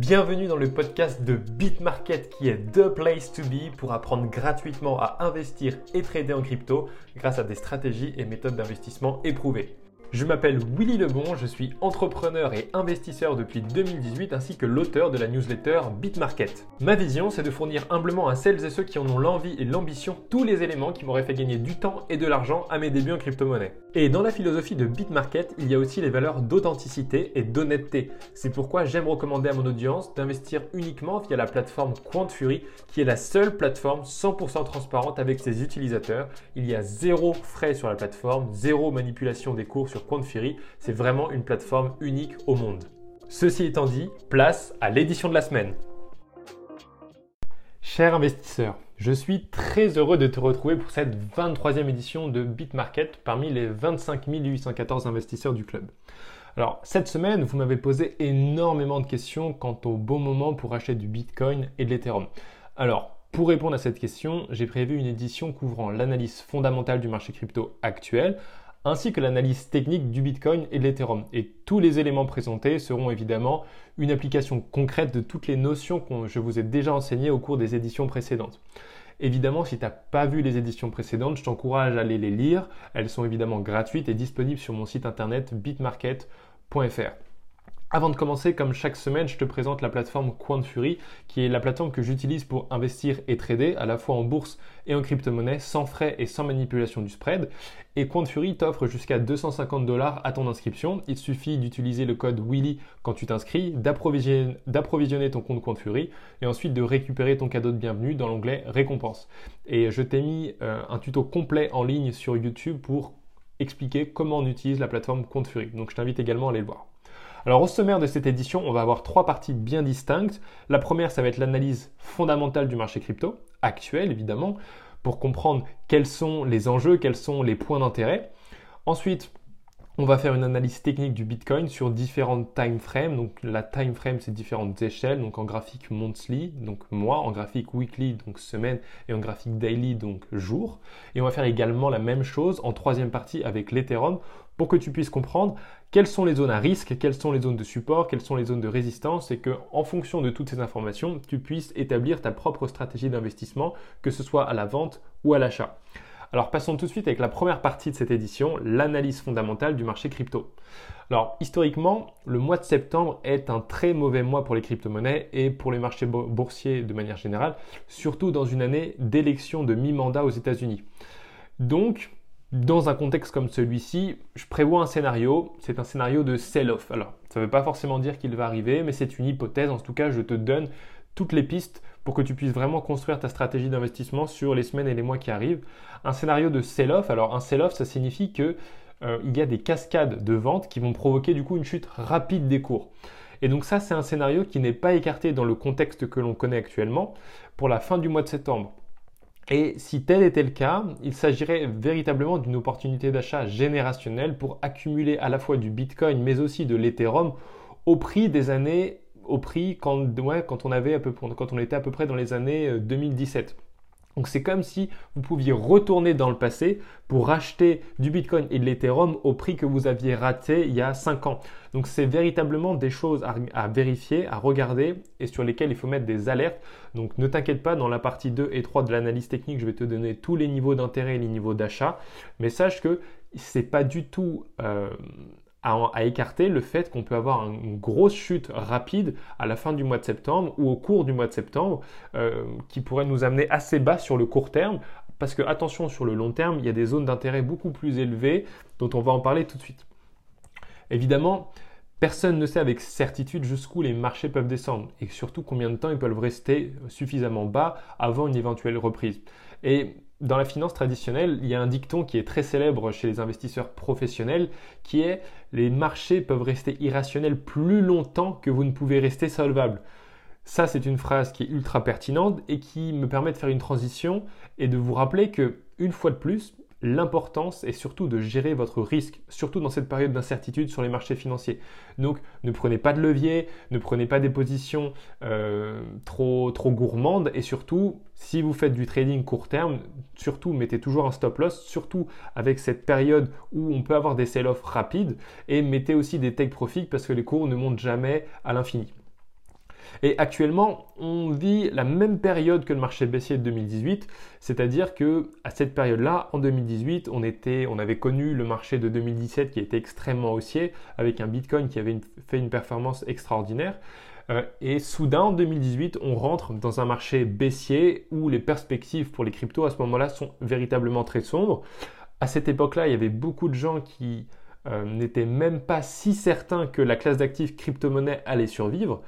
Bienvenue dans le podcast de BitMarket qui est The Place to Be pour apprendre gratuitement à investir et trader en crypto grâce à des stratégies et méthodes d'investissement éprouvées. Je m'appelle Willy Lebon, je suis entrepreneur et investisseur depuis 2018 ainsi que l'auteur de la newsletter BitMarket. Ma vision, c'est de fournir humblement à celles et ceux qui en ont l'envie et l'ambition tous les éléments qui m'auraient fait gagner du temps et de l'argent à mes débuts en crypto-monnaie. Et dans la philosophie de BitMarket, il y a aussi les valeurs d'authenticité et d'honnêteté. C'est pourquoi j'aime recommander à mon audience d'investir uniquement via la plateforme QuantFury qui est la seule plateforme 100% transparente avec ses utilisateurs. Il y a zéro frais sur la plateforme, zéro manipulation des cours sur Compte c'est vraiment une plateforme unique au monde. Ceci étant dit, place à l'édition de la semaine. Cher investisseur, je suis très heureux de te retrouver pour cette 23e édition de BitMarket parmi les 25 814 investisseurs du club. Alors, cette semaine, vous m'avez posé énormément de questions quant au bon moment pour acheter du Bitcoin et de l'Ethereum. Alors, pour répondre à cette question, j'ai prévu une édition couvrant l'analyse fondamentale du marché crypto actuel, ainsi que l'analyse technique du Bitcoin et de l'Ethereum. Et tous les éléments présentés seront évidemment une application concrète de toutes les notions que je vous ai déjà enseignées au cours des éditions précédentes. Évidemment, si tu n'as pas vu les éditions précédentes, je t'encourage à aller les lire. Elles sont évidemment gratuites et disponibles sur mon site internet bitmarket.fr. Avant de commencer, comme chaque semaine, je te présente la plateforme QuantFury, qui est la plateforme que j'utilise pour investir et trader à la fois en bourse et en crypto-monnaie, sans frais et sans manipulation du spread. Et QuantFury t'offre jusqu'à 250 dollars à ton inscription. Il suffit d'utiliser le code Willy quand tu t'inscris, d'approvisionner ton compte QuantFury et ensuite de récupérer ton cadeau de bienvenue dans l'onglet récompense. Et je t'ai mis euh, un tuto complet en ligne sur YouTube pour expliquer comment on utilise la plateforme QuantFury. Donc je t'invite également à aller le voir. Alors au sommaire de cette édition, on va avoir trois parties bien distinctes. La première, ça va être l'analyse fondamentale du marché crypto, actuel évidemment, pour comprendre quels sont les enjeux, quels sont les points d'intérêt. Ensuite, on va faire une analyse technique du Bitcoin sur différentes time frames. Donc la time frame, c'est différentes échelles. Donc en graphique monthly, donc mois, en graphique weekly, donc semaine, et en graphique daily, donc jour. Et on va faire également la même chose en troisième partie avec l'Ethereum pour que tu puisses comprendre quelles sont les zones à risque, quelles sont les zones de support, quelles sont les zones de résistance et que en fonction de toutes ces informations, tu puisses établir ta propre stratégie d'investissement, que ce soit à la vente ou à l'achat. Alors passons tout de suite avec la première partie de cette édition, l'analyse fondamentale du marché crypto. Alors historiquement, le mois de septembre est un très mauvais mois pour les crypto-monnaies et pour les marchés boursiers de manière générale, surtout dans une année d'élection de mi-mandat aux États-Unis. Donc, dans un contexte comme celui-ci, je prévois un scénario, c'est un scénario de sell-off. Alors, ça ne veut pas forcément dire qu'il va arriver, mais c'est une hypothèse. En tout cas, je te donne toutes les pistes pour que tu puisses vraiment construire ta stratégie d'investissement sur les semaines et les mois qui arrivent. Un scénario de sell-off, alors un sell-off, ça signifie que euh, il y a des cascades de ventes qui vont provoquer du coup une chute rapide des cours. Et donc ça, c'est un scénario qui n'est pas écarté dans le contexte que l'on connaît actuellement pour la fin du mois de septembre. Et si tel était le cas, il s'agirait véritablement d'une opportunité d'achat générationnelle pour accumuler à la fois du Bitcoin mais aussi de l'Ethereum au prix des années au prix quand, quand, on avait à peu, quand on était à peu près dans les années 2017. Euh, Donc c'est comme si vous pouviez retourner dans le passé pour racheter du Bitcoin et de l'Ethereum au prix que vous aviez raté il y a 5 ans. Donc c'est véritablement des choses à, vérifier, à regarder et sur lesquelles il faut mettre des alertes. Donc ne t'inquiète pas, dans la partie 2 et 3 de l'analyse technique, je vais te donner tous les niveaux d'intérêt et les niveaux d'achat. Mais sache que c'est pas du tout euh, à, écarter le fait qu'on peut avoir une grosse chute rapide à la fin du mois de septembre ou au cours du mois de septembre euh, qui pourrait nous amener assez bas sur le court terme. Parce que attention, sur le long terme, il y a des zones d'intérêt beaucoup plus élevées dont on va en parler tout de suite. Évidemment, personne ne sait avec certitude jusqu'où les marchés peuvent descendre et surtout combien de temps ils peuvent rester suffisamment bas avant une éventuelle reprise. Dans la finance traditionnelle, il y a un dicton qui est très célèbre chez les investisseurs professionnels qui est les marchés peuvent rester irrationnels plus longtemps que vous ne pouvez rester solvable. Ça, c'est une phrase qui est ultra pertinente et qui me permet de faire une transition et de vous rappeler que, une fois de plus, l'importance est surtout de gérer votre risque, surtout dans cette période d'incertitude sur les marchés financiers. Donc ne prenez pas de levier, ne prenez pas des positions euh, trop, trop gourmandes et surtout, si vous faites du trading court terme, surtout mettez toujours un stop loss, surtout avec cette période où on peut avoir des sell offs rapides et mettez aussi des take profits parce que les cours ne montent jamais à l'infini. Et actuellement, on vit la même période que le marché baissier de 2018, c'est-à-dire que à cette période-là, en 2018, on, était, on avait connu le marché de 2017 qui était extrêmement haussier, avec un Bitcoin qui avait fait une performance extraordinaire. Euh, et soudain, en 2018, on rentre dans un marché baissier où les perspectives pour les cryptos à ce moment-là sont véritablement très sombres. À cette époque-là, il y avait beaucoup de gens qui euh, n'étaient même pas si certains que la classe d'actifs crypto-monnaie allait survivre.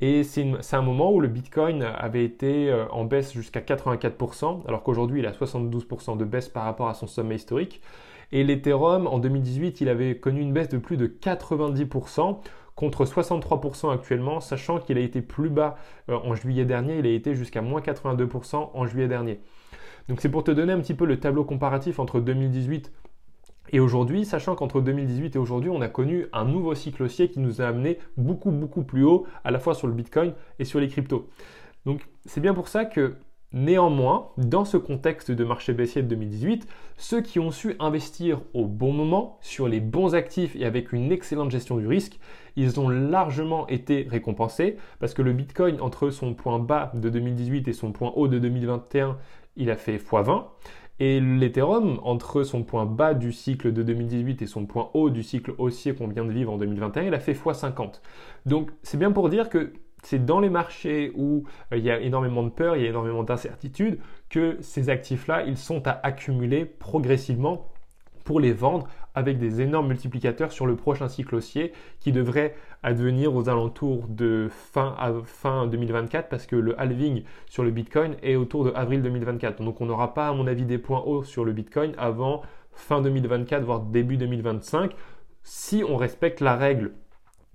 Et c'est un moment où le Bitcoin avait été euh, en baisse jusqu'à 84%, alors qu'aujourd'hui il à 72% de baisse par rapport à son sommet historique. Et l'Ethereum, en 2018, il avait connu une baisse de plus de 90% contre 63% actuellement, sachant qu'il a été plus bas euh, en juillet dernier, il a été jusqu'à moins 82% en juillet dernier. Donc c'est pour te donner un petit peu le tableau comparatif entre 2018 et aujourd'hui, sachant qu'entre 2018 et aujourd'hui, on a connu un nouveau cycle haussier qui nous a amené beaucoup, beaucoup plus haut, à la fois sur le Bitcoin et sur les cryptos. Donc, c'est bien pour ça que, néanmoins, dans ce contexte de marché baissier de 2018, ceux qui ont su investir au bon moment, sur les bons actifs et avec une excellente gestion du risque, ils ont largement été récompensés parce que le Bitcoin, entre son point bas de 2018 et son point haut de 2021, il a fait x20. Et l'Ethereum, entre son point bas du cycle de 2018 et son point haut du cycle haussier qu'on vient de vivre en 2021, il a fait x50. Donc c'est bien pour dire que c'est dans les marchés où euh, il y a énormément de peur, il y a énormément d'incertitude, que ces actifs-là, ils sont à accumuler progressivement pour les vendre avec des énormes multiplicateurs sur le prochain cycle haussier qui devrait advenir aux alentours de fin, fin 2024 parce que le halving sur le Bitcoin est autour de avril 2024. Donc on n'aura pas à mon avis des points hauts sur le Bitcoin avant fin 2024 voire début 2025 si on respecte la règle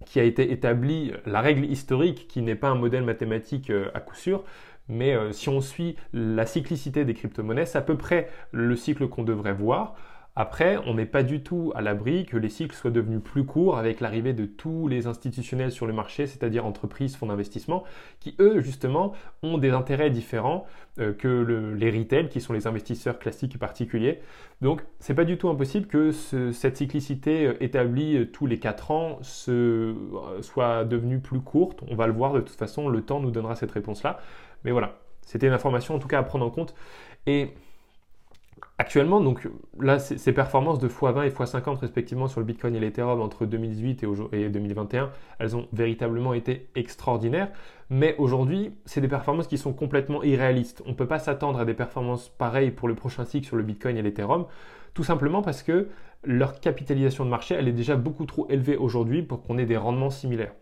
qui a été établie, la règle historique qui n'est pas un modèle mathématique euh, à coup sûr, mais euh, si on suit la cyclicité des crypto-monnaies, c'est à peu près le cycle qu'on devrait voir. Après, on n'est pas du tout à l'abri que les cycles soient devenus plus courts avec l'arrivée de tous les institutionnels sur le marché, c'est-à-dire entreprises, fonds d'investissement, qui eux, justement, ont des intérêts différents euh, que les retail, qui sont les investisseurs classiques et particuliers. Donc, c'est pas du tout impossible que cette cyclicité euh, établie euh, tous les 4 ans soit devenue plus courte. On va le voir de toute façon, le temps nous donnera cette réponse-là. Mais voilà, c'était une information en tout cas à prendre en compte. Et Actuellement, donc là, ces performances de x20 et x50 respectivement sur le Bitcoin et l'Ethereum entre 2018 et 2021, elles ont véritablement été extraordinaires. Mais aujourd'hui, c'est des performances qui sont complètement irréalistes. On ne peut pas s'attendre à des performances pareilles pour le prochain cycle sur le Bitcoin et l'Ethereum, tout simplement parce que leur capitalisation de marché, elle est déjà beaucoup trop élevée aujourd'hui pour qu'on ait des rendements similaires.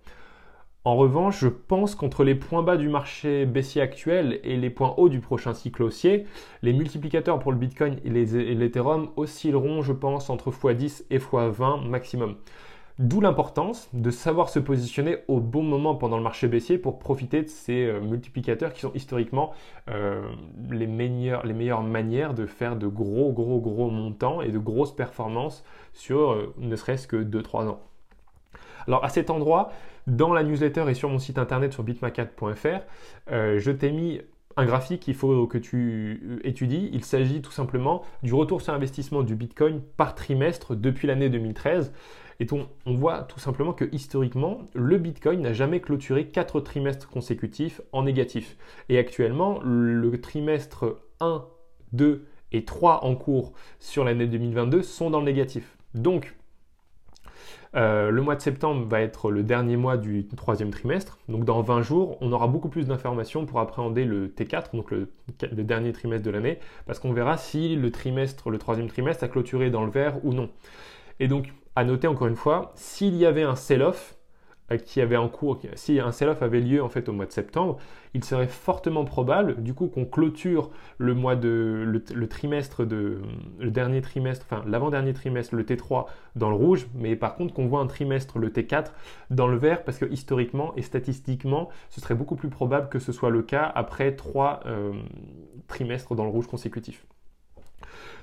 En revanche, je pense qu'entre les points bas du marché baissier actuel et les points hauts du prochain cycle haussier, les multiplicateurs pour le Bitcoin et l'Ethereum oscilleront, je pense, entre x10 et x20 maximum. D'où l'importance de savoir se positionner au bon moment pendant le marché baissier pour profiter de ces euh, multiplicateurs qui sont historiquement euh, les, meilleures, manières de faire de gros, gros, gros montants et de grosses performances sur euh, ne serait-ce que 2-3 ans. Alors à cet endroit, dans la newsletter et sur mon site internet sur bitmacat.fr, euh, je t'ai mis un graphique qu'il faut que tu euh, étudies. Il s'agit tout simplement du retour sur investissement du Bitcoin par trimestre depuis l'année 2013. Et on, on, voit tout simplement que historiquement, le Bitcoin n'a jamais clôturé 4 trimestres consécutifs en négatif. Et actuellement, le trimestre 1, 2 et 3 en cours sur l'année 2022 sont dans le négatif. Donc, euh, le mois de septembre va être le dernier mois du troisième trimestre. Donc dans 20 jours, on aura beaucoup plus d'informations pour appréhender le T4, donc le, dernier trimestre de l'année, parce qu'on verra si le trimestre, le troisième trimestre a clôturé dans le vert ou non. Et donc, à noter encore une fois, s'il y avait un sell-off, qui avait en cours, si un sell-off avait lieu en fait au mois de septembre, il serait fortement probable du coup qu'on clôture le mois de le, trimestre de le dernier trimestre, enfin l'avant-dernier trimestre, le T3 dans le rouge, mais par contre qu'on voit un trimestre, le T4 dans le vert, parce que historiquement et statistiquement, ce serait beaucoup plus probable que ce soit le cas après trois euh, trimestres dans le rouge consécutifs.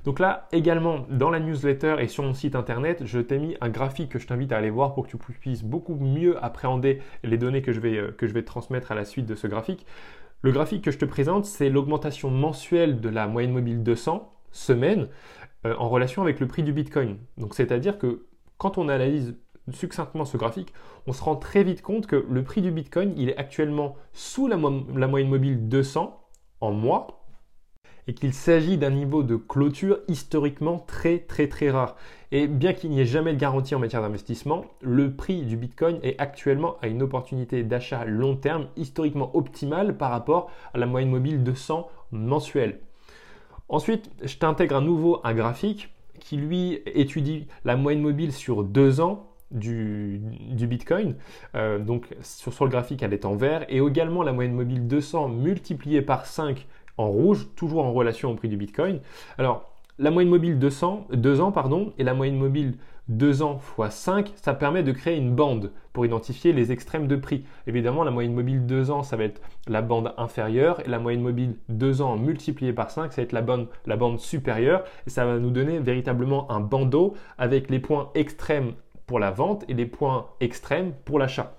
Donc là, également, dans la newsletter et sur mon site internet, je t'ai mis un graphique que je t'invite à aller voir pour que tu puisses beaucoup mieux appréhender les données que je vais, euh, te transmettre à la suite de ce graphique. Le graphique que je te présente, c'est l'augmentation mensuelle de la moyenne mobile 200 semaine euh, en relation avec le prix du Bitcoin. Donc c'est-à-dire que quand on analyse succinctement ce graphique, on se rend très vite compte que le prix du Bitcoin, il est actuellement sous la, la moyenne mobile 200 en mois, et qu'il s'agit d'un niveau de clôture historiquement très très très rare. Et bien qu'il n'y ait jamais de garantie en matière d'investissement, le prix du Bitcoin est actuellement à une opportunité d'achat long terme historiquement optimale par rapport à la moyenne mobile 200 mensuelle. Ensuite, je t'intègre à nouveau un graphique qui lui étudie la moyenne mobile sur deux ans du, Bitcoin. Euh, donc sur, sur, le graphique, elle est en vert. Et également la moyenne mobile 200 multipliée par 5 en rouge, toujours en relation au prix du Bitcoin. Alors, la moyenne mobile 200, 2 ans pardon, et la moyenne mobile 2 ans x 5, ça permet de créer une bande pour identifier les extrêmes de prix. Évidemment, la moyenne mobile 2 ans, ça va être la bande inférieure, et la moyenne mobile 2 ans multipliée par 5, ça va être la bande, la bande supérieure, et ça va nous donner véritablement un bandeau avec les points extrêmes pour la vente et les points extrêmes pour l'achat.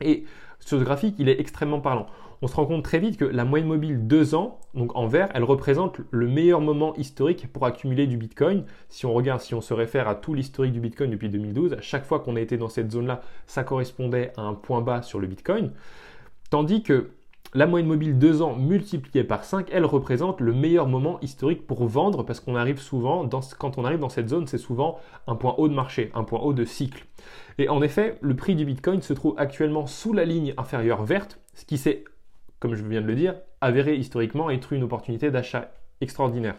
Et ce graphique, il est extrêmement parlant on se rend compte très vite que la moyenne mobile 2 ans, donc en vert, elle représente le meilleur moment historique pour accumuler du Bitcoin. Si on regarde, si on se réfère à tout l'historique du Bitcoin depuis 2012, à chaque fois qu'on a été dans cette zone-là, ça correspondait à un point bas sur le Bitcoin. Tandis que la moyenne mobile 2 ans multipliée par 5, elle représente le meilleur moment historique pour vendre parce qu'on arrive souvent, quand on arrive dans cette zone, c'est souvent un point haut de marché, un point haut de cycle. Et en effet, le prix du Bitcoin se trouve actuellement sous la ligne inférieure verte, ce qui s'est comme je viens de le dire, avéré historiquement être une opportunité d'achat extraordinaire.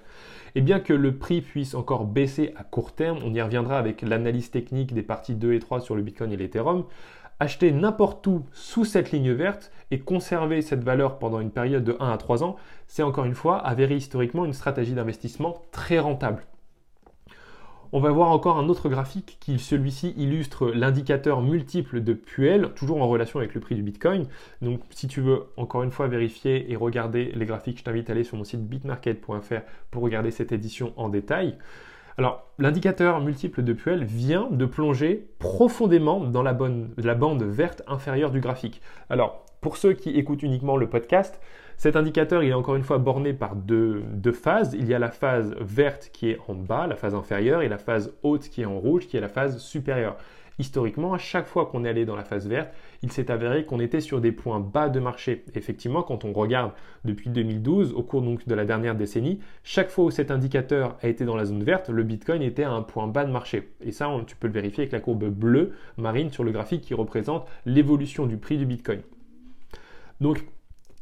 Et bien que le prix puisse encore baisser à court terme, on y reviendra avec l'analyse technique des parties 2 et 3 sur le Bitcoin et l'Ethereum, acheter n'importe où sous cette ligne verte et conserver cette valeur pendant une période de 1 à 3 ans, c'est encore une fois avéré historiquement une stratégie d'investissement très rentable. On va voir encore un autre graphique qui, celui-ci, illustre l'indicateur multiple de Puel, toujours en relation avec le prix du Bitcoin. Donc, si tu veux encore une fois vérifier et regarder les graphiques, je t'invite à aller sur mon site bitmarket.fr pour regarder cette édition en détail. Alors, l'indicateur multiple de Puel vient de plonger profondément dans la, la bande verte inférieure du graphique. Alors, pour ceux qui écoutent uniquement le podcast, cet indicateur, est encore une fois borné par deux, phases. Il y a la phase verte qui est en bas, la phase inférieure, et la phase haute qui est en rouge, qui est la phase supérieure. Historiquement, à chaque fois qu'on est allé dans la phase verte, il s'est avéré qu'on était sur des points bas de marché. Effectivement, quand on regarde depuis 2012, au cours de la dernière décennie, chaque fois où cet indicateur a été dans la zone verte, le Bitcoin était à un point bas de marché. Et ça, tu peux le vérifier avec la courbe bleue marine sur le graphique qui représente l'évolution du prix du Bitcoin. Donc,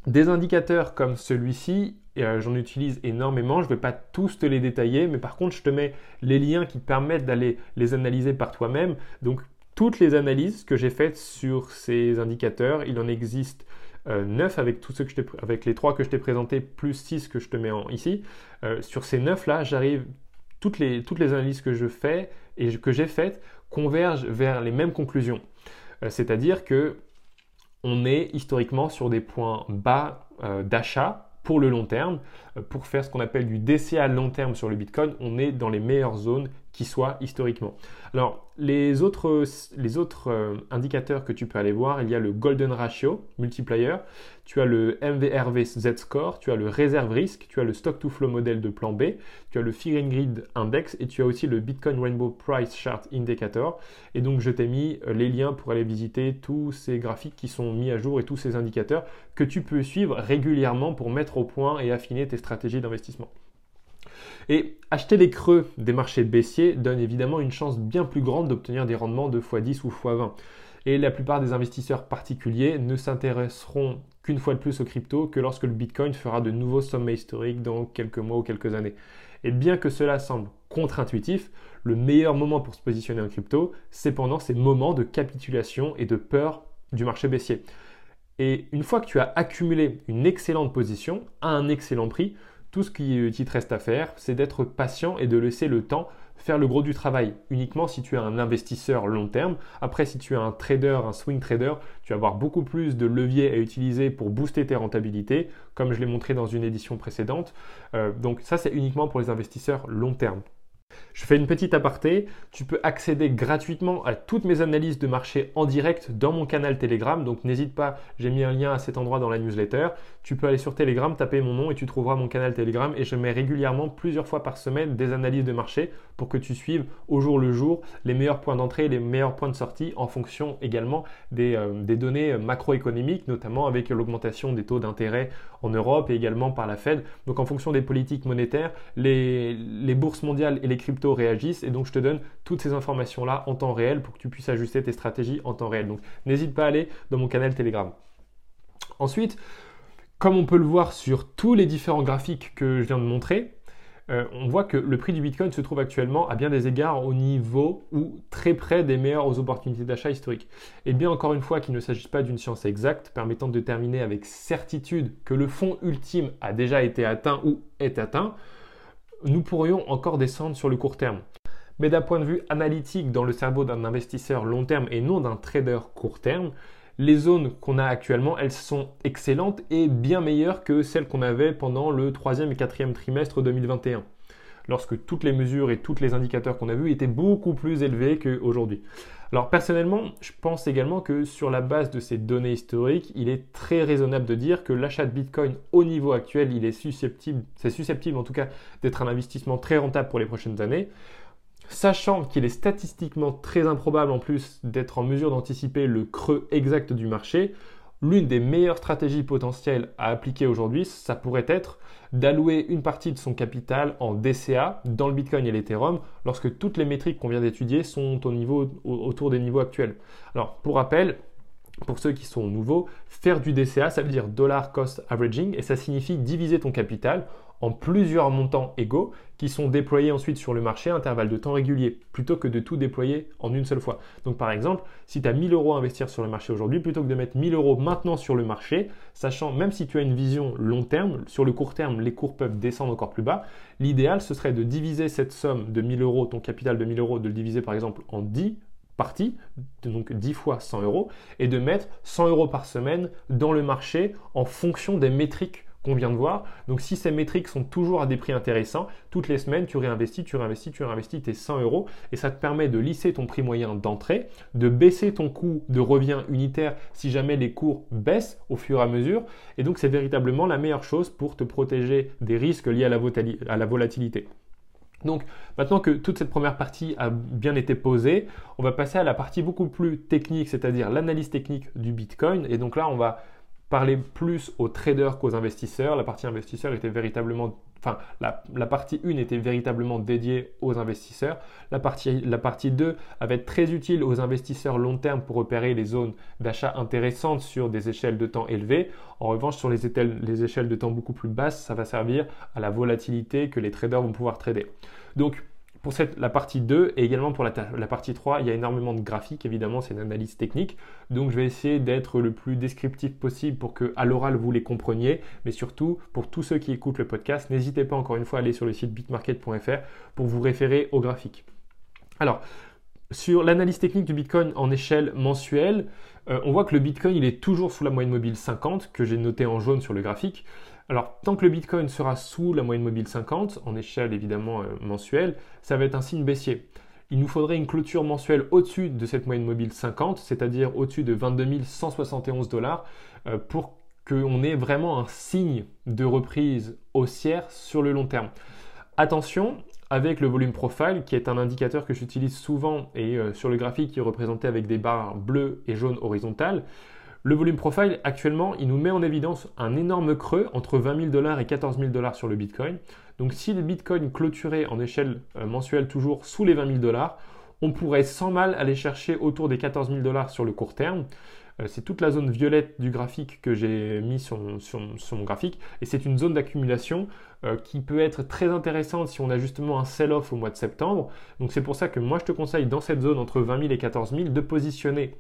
des indicateurs comme celui-ci, euh, j'en utilise énormément, je ne vais pas tous te les détailler, mais par contre je te mets les liens qui te permettent d'aller les analyser par toi-même. Donc toutes les analyses que j'ai faites sur ces indicateurs, il en existe euh, 9 avec, que je avec les 3 que je t'ai présentés, plus 6 que je te mets en, ici. Euh, sur ces 9 là, j'arrive, toutes les, toutes les analyses que je fais et que j'ai faites convergent vers les mêmes conclusions. Euh, c'est-à-dire que on est historiquement sur des points bas euh, d'achat pour le long terme. Euh, pour faire ce qu'on appelle du DCA long terme sur le Bitcoin, on est dans les meilleures zones qui soient historiquement. Alors, les autres, euh, indicateurs que tu peux aller voir, il y a le Golden Ratio Multiplier, tu as le MVRV Z-Score, tu as le Reserve Risk, tu as le Stock to Flow modèle de plan B, tu as le Fear Grid Index et tu as aussi le Bitcoin Rainbow Price Chart Indicator. Et donc, je t'ai mis euh, les liens pour aller visiter tous ces graphiques qui sont mis à jour et tous ces indicateurs que tu peux suivre régulièrement pour mettre au point et affiner tes stratégies d'investissement. Et acheter les creux des marchés baissiers donne évidemment une chance bien plus grande d'obtenir des rendements de x10 ou x20. Et la plupart des investisseurs particuliers ne s'intéresseront qu'une fois de plus aux crypto que lorsque le Bitcoin fera de nouveaux sommets historiques dans quelques mois ou quelques années. Et bien que cela semble contre-intuitif, le meilleur moment pour se positionner en crypto, c'est pendant ces moments de capitulation et de peur du marché baissier. Et une fois que tu as accumulé une excellente position à un excellent prix, tout ce qui, te reste à faire, c'est d'être patient et de laisser le temps faire le gros du travail. Uniquement si tu es un investisseur long terme. Après, si tu es un trader, un swing trader, tu vas avoir beaucoup plus de leviers à utiliser pour booster tes rentabilités, comme je l'ai montré dans une édition précédente. Euh, donc ça, c'est uniquement pour les investisseurs long terme. Je fais une petite aparté, tu peux accéder gratuitement à toutes mes analyses de marché en direct dans mon canal Telegram, donc n'hésite pas, j'ai mis un lien à cet endroit dans la newsletter. Tu peux aller sur Telegram, taper mon nom et tu trouveras mon canal Telegram et je mets régulièrement plusieurs fois par semaine des analyses de marché pour que tu suives au jour le jour les meilleurs points d'entrée et les meilleurs points de sortie en fonction également des, euh, données macroéconomiques, notamment avec l'augmentation des taux d'intérêt en Europe et également par la Fed. Donc en fonction des politiques monétaires, les, les bourses mondiales et les cryptos réagissent et donc je te donne toutes ces informations-là en temps réel pour que tu puisses ajuster tes stratégies en temps réel. Donc n'hésite pas à aller dans mon canal Telegram. Ensuite, comme on peut le voir sur tous les différents graphiques que je viens de montrer, euh, on voit que le prix du Bitcoin se trouve actuellement à bien des égards au niveau ou très près des meilleures opportunités d'achat historiques. Et bien encore une fois qu'il ne s'agit pas d'une science exacte permettant de déterminer avec certitude que le fond ultime a déjà été atteint ou est atteint, nous pourrions encore descendre sur le court terme. Mais d'un point de vue analytique dans le cerveau d'un investisseur long terme et non d'un trader court terme, les zones qu'on a actuellement, elles sont excellentes et bien meilleures que celles qu'on avait pendant le troisième et quatrième trimestre 2021, lorsque toutes les mesures et tous les indicateurs qu'on a vus étaient beaucoup plus élevés qu'aujourd'hui. Alors personnellement, je pense également que sur la base de ces données historiques, il est très raisonnable de dire que l'achat de Bitcoin au niveau actuel, il est susceptible, c'est susceptible en tout cas d'être un investissement très rentable pour les prochaines années. Sachant qu'il est statistiquement très improbable en plus d'être en mesure d'anticiper le creux exact du marché, l'une des meilleures stratégies potentielles à appliquer aujourd'hui, ça pourrait être d'allouer une partie de son capital en DCA dans le Bitcoin et l'Ethereum lorsque toutes les métriques qu'on vient d'étudier sont autour des niveaux actuels. Alors, pour rappel, pour ceux qui sont nouveaux, faire du DCA, ça veut dire Dollar Cost Averaging et ça signifie diviser ton capital en plusieurs montants égaux qui sont déployés ensuite sur le marché à intervalles de temps réguliers plutôt que de tout déployer en une seule fois. Donc par exemple, si tu as 1000 euros à investir sur le marché aujourd'hui, plutôt que de mettre 1000 euros maintenant sur le marché, sachant même si tu as une vision long terme, sur le court terme, les cours peuvent descendre encore plus bas, l'idéal ce serait de diviser cette somme de 1000 euros, ton capital de 1000 euros, de le diviser par exemple en 10 parties, donc 10 fois 100 euros, et de mettre 100 euros par semaine dans le marché en fonction des métriques qu'on vient de voir. Donc si ces métriques sont toujours à des prix intéressants, toutes les semaines, tu réinvestis, tu réinvestis, tu réinvestis tes 100 euros et ça te permet de lisser ton prix moyen d'entrée, de baisser ton coût de revient unitaire si jamais les cours baissent au fur et à mesure. Et donc c'est véritablement la meilleure chose pour te protéger des risques liés à la, à la volatilité. Donc maintenant que toute cette première partie a bien été posée, on va passer à la partie beaucoup plus technique, c'est-à-dire l'analyse technique du Bitcoin. Et donc là, on va parler plus aux traders qu'aux investisseurs. La partie investisseur était véritablement, enfin, la, partie 1 était véritablement dédiée aux investisseurs. La partie, la partie 2 va être très utile aux investisseurs long terme pour repérer les zones d'achat intéressantes sur des échelles de temps élevées. En revanche, sur les les échelles de temps beaucoup plus basses, ça va servir à la volatilité que les traders vont pouvoir trader. Donc, pour la partie 2 et également pour la, partie 3, il y a énormément de graphiques, évidemment, c'est une analyse technique. Donc je vais essayer d'être le plus descriptif possible pour que à l'oral vous les compreniez, mais surtout pour tous ceux qui écoutent le podcast, n'hésitez pas encore une fois à aller sur le site bitmarket.fr pour vous référer aux graphiques. Alors, sur l'analyse technique du Bitcoin en échelle mensuelle, euh, on voit que le Bitcoin il est toujours sous la moyenne mobile 50 que j'ai noté en jaune sur le graphique. Alors, tant que le Bitcoin sera sous la moyenne mobile 50, en échelle évidemment euh, mensuelle, ça va être un signe baissier. Il nous faudrait une clôture mensuelle au-dessus de cette moyenne mobile 50, c'est-à-dire au-dessus de 22 171 dollars, euh, pour qu'on ait vraiment un signe de reprise haussière sur le long terme. Attention, avec le volume profile, qui est un indicateur que j'utilise souvent et euh, sur le graphique qui est représenté avec des barres bleues et jaunes horizontales, le volume profile, actuellement, il nous met en évidence un énorme creux entre 20 000 dollars et 14 000 dollars sur le Bitcoin. Donc si le Bitcoin clôturait en échelle euh, mensuelle toujours sous les 20 000 dollars, on pourrait sans mal aller chercher autour des 14 000 dollars sur le court terme. Euh, c'est toute la zone violette du graphique que j'ai mis sur, mon graphique. Et c'est une zone d'accumulation euh, qui peut être très intéressante si on a justement un sell-off au mois de septembre. Donc c'est pour ça que moi je te conseille dans cette zone entre 20 000 et 14 000 de positionner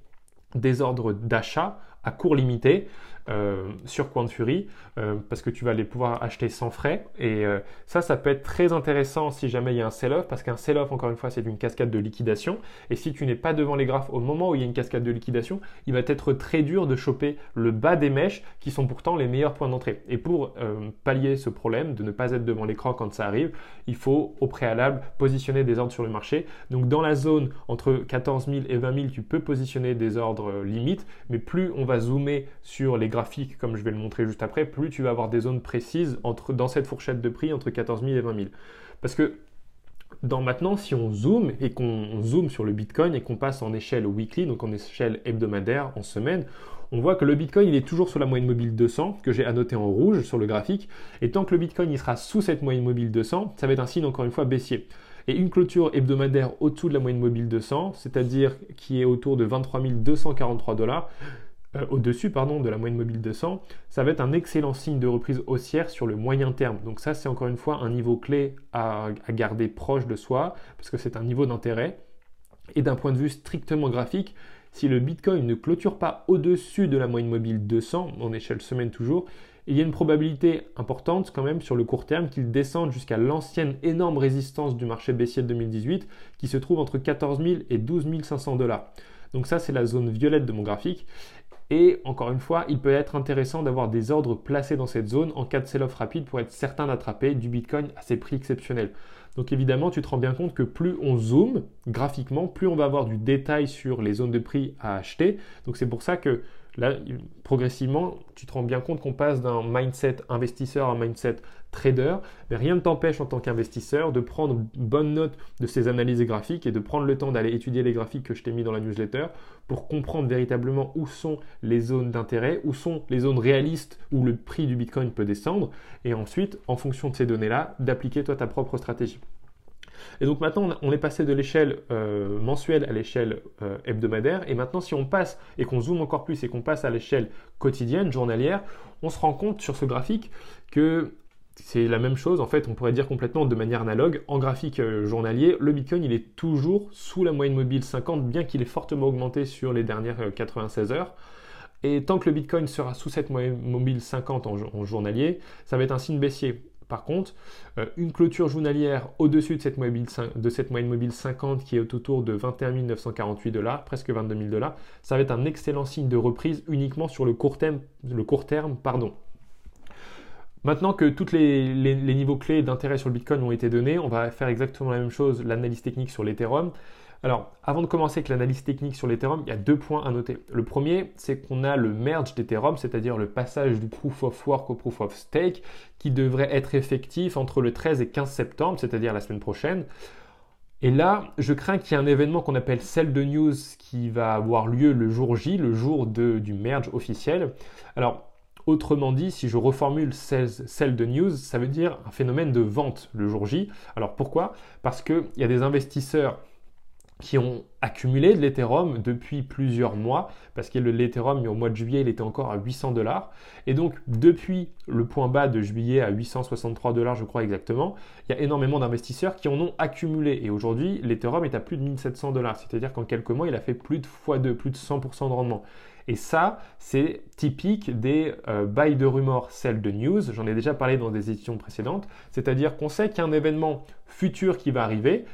des ordres d'achat à court limité. Euh, sur Quant Fury euh, parce que tu vas les pouvoir acheter sans frais. Et euh, ça ça peut être très intéressant si jamais il y a un sell-off parce qu'un sell-off encore une fois c'est une cascade de liquidation. Et si tu n'es pas devant les graphes au moment où il y a une cascade de liquidation il va être très dur de choper le bas des mèches qui sont pourtant les meilleurs points d'entrée. Et pour pallier ce problème de ne pas être devant l'écran quand ça arrive il faut au préalable positionner des ordres sur le marché. Donc dans la zone entre 14 000 et 20 000 tu peux positionner des ordres limites. Mais plus on va zoomer sur les graphes comme je vais le montrer juste après, plus tu vas avoir des zones précises entre, dans cette fourchette de prix entre 14 000 et 20 000. Parce que dans maintenant, si on zoome et qu'on zoome sur le Bitcoin et qu'on passe en échelle weekly, donc en échelle hebdomadaire, en semaine, on voit que le Bitcoin il est toujours sur la moyenne mobile 200 que j'ai annoté en rouge sur le graphique. Et tant que le Bitcoin il sera sous cette moyenne mobile 200, ça va être un signe encore une fois baissier. Et une clôture hebdomadaire au-dessous de la moyenne mobile 200, c'est-à-dire qui est autour de 23 243 dollars, euh, au-dessus pardon, de la moyenne mobile 200, ça va être un excellent signe de reprise haussière sur le moyen terme. Donc ça, c'est encore une fois un niveau clé à, garder proche de soi, parce que c'est un niveau d'intérêt. Et d'un point de vue strictement graphique, si le Bitcoin ne clôture pas au-dessus de la moyenne mobile 200, en échelle semaine toujours, il y a une probabilité importante quand même sur le court terme qu'il descende jusqu'à l'ancienne énorme résistance du marché baissier de 2018 qui se trouve entre 14 000 et 12 500 dollars. Donc ça c'est la zone violette de mon graphique et encore une fois, il peut être intéressant d'avoir des ordres placés dans cette zone en cas de sell-off rapide pour être certain d'attraper du Bitcoin à ces prix exceptionnels. Donc évidemment, tu te rends bien compte que plus on zoome graphiquement, plus on va avoir du détail sur les zones de prix à acheter. Donc c'est pour ça que Là, progressivement, tu te rends bien compte qu'on passe d'un mindset investisseur à un mindset trader, mais rien ne t'empêche en tant qu'investisseur de prendre bonne note de ces analyses graphiques et de prendre le temps d'aller étudier les graphiques que je t'ai mis dans la newsletter pour comprendre véritablement où sont les zones d'intérêt, où sont les zones réalistes où le prix du Bitcoin peut descendre, et ensuite, en fonction de ces données-là, d'appliquer toi ta propre stratégie. Et donc maintenant, on est passé de l'échelle euh, mensuelle à l'échelle euh, hebdomadaire. Et maintenant, si on passe et qu'on zoome encore plus et qu'on passe à l'échelle quotidienne, journalière, on se rend compte sur ce graphique que c'est la même chose, en fait, on pourrait dire complètement de manière analogue. En graphique euh, journalier, le Bitcoin, il est toujours sous la moyenne mobile 50, bien qu'il ait fortement augmenté sur les dernières 96 heures. Et tant que le Bitcoin sera sous cette moyenne mobile 50 en journalier, ça va être un signe baissier. Par contre, euh, une clôture journalière au-dessus de cette, moyenne mobile 50 qui est autour de 21 948 dollars, presque 22 000 dollars, ça va être un excellent signe de reprise uniquement sur le court terme. Le court terme pardon. Maintenant que tous les, les, niveaux clés d'intérêt sur le Bitcoin ont été donnés, on va faire exactement la même chose, l'analyse technique sur l'Ethereum. Alors, avant de commencer avec l'analyse technique sur l'Ethereum, il y a deux points à noter. Le premier, c'est qu'on a le merge d'Ethereum, c'est-à-dire le passage du proof of work au proof of stake, qui devrait être effectif entre le 13 et 15 septembre, c'est-à-dire la semaine prochaine. Et là, je crains qu'il y ait un événement qu'on appelle Cell de News qui va avoir lieu le jour J, le jour du merge officiel. Alors, Autrement dit, si je reformule celle de news, ça veut dire un phénomène de vente le jour J. Alors pourquoi? Parce qu'il y a des investisseurs qui ont accumulé de l'Ethereum depuis plusieurs mois, parce que l'Ethereum au mois de juillet, il était encore à 800 dollars. Et donc, depuis le point bas de juillet à 863 dollars, je crois exactement, il y a énormément d'investisseurs qui en ont accumulé. Et aujourd'hui, l'Ethereum est à plus de 1700 dollars. C'est-à-dire qu'en quelques mois, il a fait plus de x2, plus de 100% de rendement. Et ça, c'est typique des euh, buy de rumeurs, celle de news. J'en ai déjà parlé dans des éditions précédentes. C'est-à-dire qu'on sait qu'il y a un événement futur qui va arriver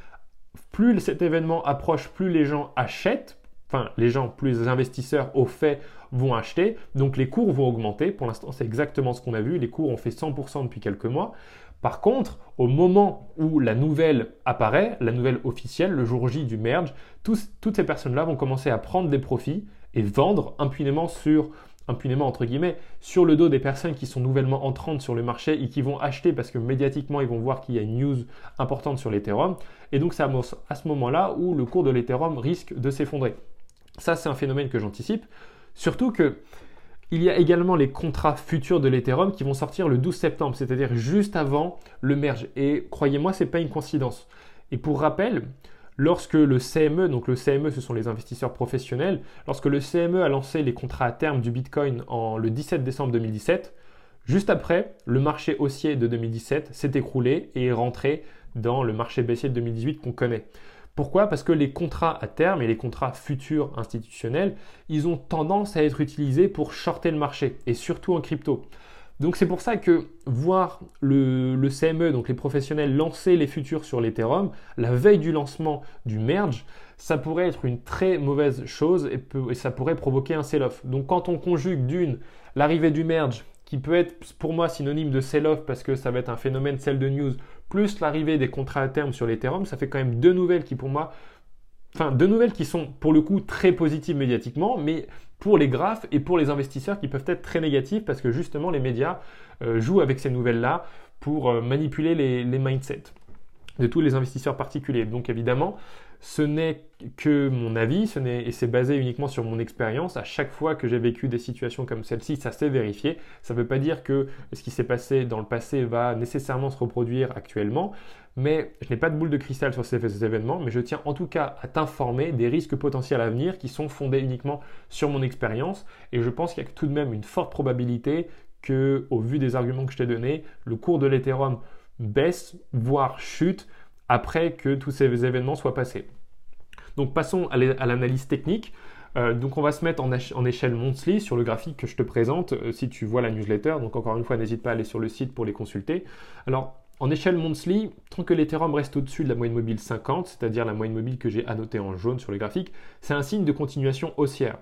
plus cet événement approche, plus les gens achètent, enfin les gens, plus les investisseurs au fait vont acheter, donc les cours vont augmenter. Pour l'instant, c'est exactement ce qu'on a vu, les cours ont fait 100% depuis quelques mois. Par contre, au moment où la nouvelle apparaît, la nouvelle officielle, le jour J du merge, toutes ces personnes-là vont commencer à prendre des profits et vendre impunément sur impunément entre guillemets, sur le dos des personnes qui sont nouvellement entrantes sur le marché et qui vont acheter parce que médiatiquement ils vont voir qu'il y a une news importante sur l'Ethereum. Et donc c'est à ce moment-là où le cours de l'Ethereum risque de s'effondrer. Ça c'est un phénomène que j'anticipe. Surtout que il y a également les contrats futurs de l'Ethereum qui vont sortir le 12 septembre, c'est-à-dire juste avant le merge. Et croyez-moi, ce n'est pas une coïncidence. Et pour rappel, Lorsque le CME, donc le CME ce sont les investisseurs professionnels, lorsque le CME a lancé les contrats à terme du Bitcoin en, le 17 décembre 2017, juste après, le marché haussier de 2017 s'est écroulé et est rentré dans le marché baissier de 2018 qu'on connaît. Pourquoi? Parce que les contrats à terme et les contrats futurs institutionnels, ils ont tendance à être utilisés pour shorter le marché, et surtout en crypto. Donc c'est pour ça que voir le, CME, donc les professionnels, lancer les futurs sur l'Ethereum, la veille du lancement du merge, ça pourrait être une très mauvaise chose et, et ça pourrait provoquer un sell-off. Donc quand on conjugue d'une l'arrivée du merge, qui peut être pour moi synonyme de sell-off parce que ça va être un phénomène sell de news, plus l'arrivée des contrats à terme sur l'Ethereum, ça fait quand même deux nouvelles qui pour moi enfin deux nouvelles qui sont pour le coup très positives médiatiquement, mais pour les graphes et pour les investisseurs qui peuvent être très négatifs parce que justement les médias euh, jouent avec ces nouvelles-là pour euh, manipuler les mindsets de tous les investisseurs particuliers. Donc évidemment, ce n'est que mon avis, ce et c'est basé uniquement sur mon expérience. À chaque fois que j'ai vécu des situations comme celle-ci, ça s'est vérifié. Ça ne veut pas dire que ce qui s'est passé dans le passé va nécessairement se reproduire actuellement, mais je n'ai pas de boule de cristal sur ces, événements, mais je tiens en tout cas à t'informer des risques potentiels à venir qui sont fondés uniquement sur mon expérience, et je pense qu'il y a tout de même une forte probabilité que, au vu des arguments que je t'ai donnés, le cours de l'Ethereum baisse, voire chute, après que tous ces événements soient passés. Donc passons à l'analyse technique. Euh, donc on va se mettre en, échelle monthly sur le graphique que je te présente euh, si tu vois la newsletter. Donc encore une fois, n'hésite pas à aller sur le site pour les consulter. Alors en échelle monthly, tant que l'Ethereum reste au-dessus de la moyenne mobile 50, c'est-à-dire la moyenne mobile que j'ai annotée en jaune sur le graphique, c'est un signe de continuation haussière.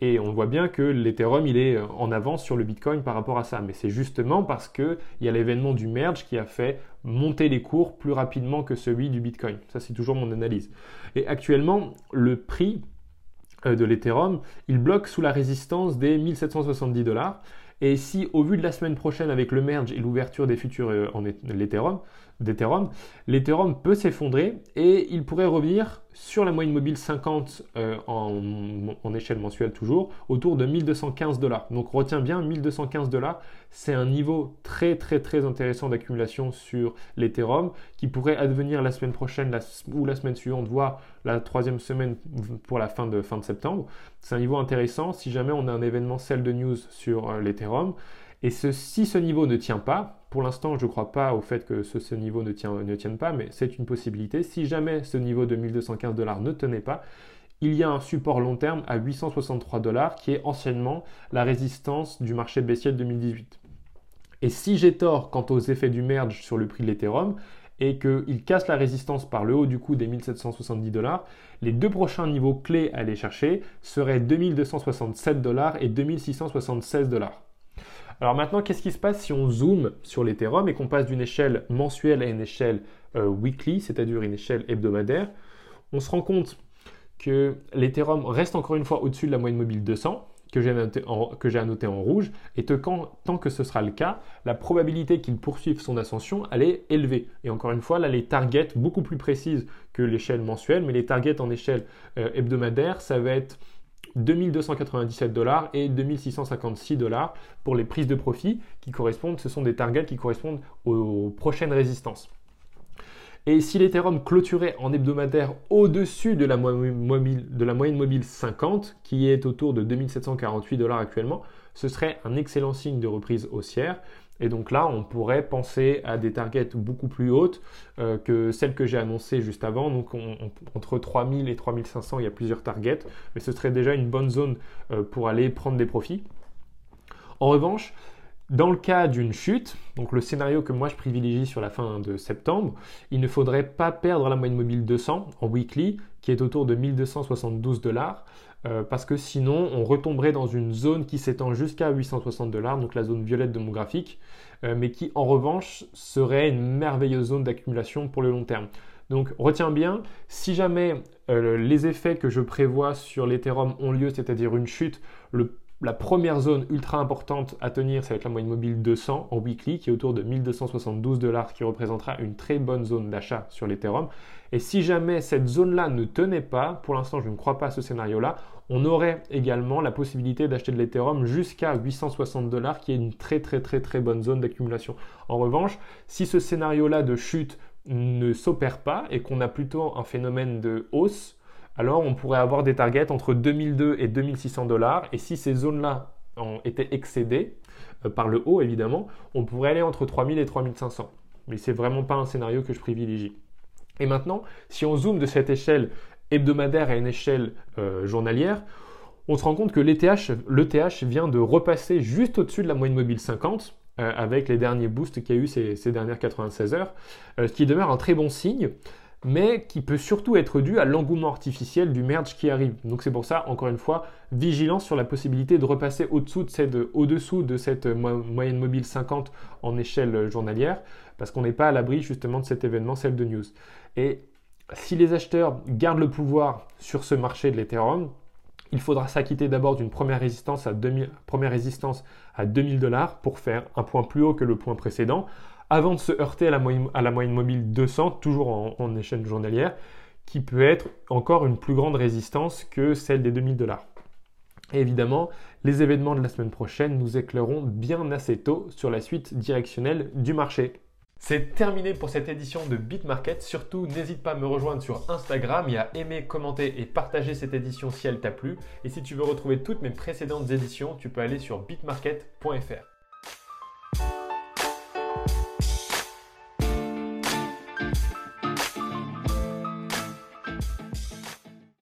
Et on voit bien que l'Ethereum, il est en avance sur le Bitcoin par rapport à ça. Mais c'est justement parce qu'il y a l'événement du merge qui a fait monter les cours plus rapidement que celui du Bitcoin. Ça, c'est toujours mon analyse. Et actuellement, le prix euh, de l'Ethereum, il bloque sous la résistance des 1770 dollars. Et si, au vu de la semaine prochaine avec le merge et l'ouverture des futurs euh, en l'Ethereum, d'Ethereum, l'Ethereum peut s'effondrer et il pourrait revenir sur la moyenne mobile 50 euh, en, échelle mensuelle toujours, autour de 1215 dollars. Donc retiens bien 1215 dollars, c'est un niveau très très très intéressant d'accumulation sur l'Ethereum qui pourrait advenir la semaine prochaine ou la semaine suivante, voire la troisième semaine pour la fin de, fin de septembre. C'est un niveau intéressant si jamais on a un événement sell de news sur euh, l'Ethereum. Et si ce niveau ne tient pas, pour l'instant, je ne crois pas au fait que ce, niveau ne, tienne pas, mais c'est une possibilité. Si jamais ce niveau de 1215 dollars ne tenait pas, il y a un support long terme à 863 dollars qui est anciennement la résistance du marché baissier de 2018. Et si j'ai tort quant aux effets du merge sur le prix de l'Ethereum et qu'il casse la résistance par le haut du coup des 1770 dollars, les deux prochains niveaux clés à aller chercher seraient 2267 dollars et 2676 dollars. Alors maintenant, qu'est-ce qui se passe si on zoome sur l'Ethereum et qu'on passe d'une échelle mensuelle à une échelle euh, weekly, c'est-à-dire une échelle hebdomadaire On se rend compte que l'Ethereum reste encore une fois au-dessus de la moyenne mobile 200, que j'ai annoté, en rouge, et que tant que ce sera le cas, la probabilité qu'il poursuive son ascension, elle est élevée. Et encore une fois, là, les targets beaucoup plus précises que l'échelle mensuelle, mais les targets en échelle euh, hebdomadaire, ça va être 2297 dollars et 2656 dollars pour les prises de profit qui correspondent, ce sont des targets qui correspondent aux prochaines résistances. Et si l'Ethereum clôturait en hebdomadaire au-dessus de, la de la moyenne mobile 50, qui est autour de 2748 dollars actuellement, ce serait un excellent signe de reprise haussière. Et donc là, on pourrait penser à des targets beaucoup plus hautes euh, que celles que j'ai annoncées juste avant. Donc entre 3000 et 3500, il y a plusieurs targets, mais ce serait déjà une bonne zone euh, pour aller prendre des profits. En revanche, dans le cas d'une chute, donc le scénario que moi je privilégie sur la fin de septembre, il ne faudrait pas perdre la moyenne mobile 200 en weekly, qui est autour de 1272 dollars. Euh, parce que sinon on retomberait dans une zone qui s'étend jusqu'à 860 dollars, donc la zone violette de mon graphique, euh, mais qui en revanche serait une merveilleuse zone d'accumulation pour le long terme. Donc retiens bien, si jamais euh, les effets que je prévois sur l'Ethereum ont lieu, c'est-à-dire une chute, le la première zone ultra importante à tenir, ça va la moyenne mobile 200 en weekly, qui est autour de 1272 dollars, qui représentera une très bonne zone d'achat sur l'Ethereum. Et si jamais cette zone-là ne tenait pas, pour l'instant je ne crois pas à ce scénario-là, on aurait également la possibilité d'acheter de l'Ethereum jusqu'à 860 dollars, qui est une très très très très bonne zone d'accumulation. En revanche, si ce scénario-là de chute ne s'opère pas et qu'on a plutôt un phénomène de hausse, alors on pourrait avoir des targets entre 2002 et 2600 dollars. Et si ces zones-là ont été excédées, euh, par le haut évidemment, on pourrait aller entre 3000 et 3500. Mais c'est vraiment pas un scénario que je privilégie. Et maintenant, si on zoome de cette échelle hebdomadaire à une échelle euh, journalière, on se rend compte que l'ETH vient de repasser juste au-dessus de la moyenne mobile 50 euh, avec les derniers boosts qu'il y a eu ces, dernières 96 heures, ce qui demeure un très bon signe, mais qui peut surtout être dû à l'engouement artificiel du merge qui arrive. Donc c'est pour ça, encore une fois, vigilance sur la possibilité de repasser au-dessous de cette, cette moyenne mobile 50 en échelle journalière, parce qu'on n'est pas à l'abri justement de cet événement, celle de news. Et si les acheteurs gardent le pouvoir sur ce marché de l'Ethereum, il faudra s'acquitter d'abord d'une première résistance à 2000, première résistance à 2000 dollars pour faire un point plus haut que le point précédent, avant de se heurter à la moyenne, mobile 200, toujours en, échelle journalière, qui peut être encore une plus grande résistance que celle des 2000 dollars. évidemment, les événements de la semaine prochaine nous éclaireront bien assez tôt sur la suite directionnelle du marché. C'est terminé pour cette édition de BitMarket. Surtout, n'hésite pas à me rejoindre sur Instagram et à aimer, commenter et partager cette édition si elle t'a plu. Et si tu veux retrouver toutes mes précédentes éditions, tu peux aller sur bitmarket.fr.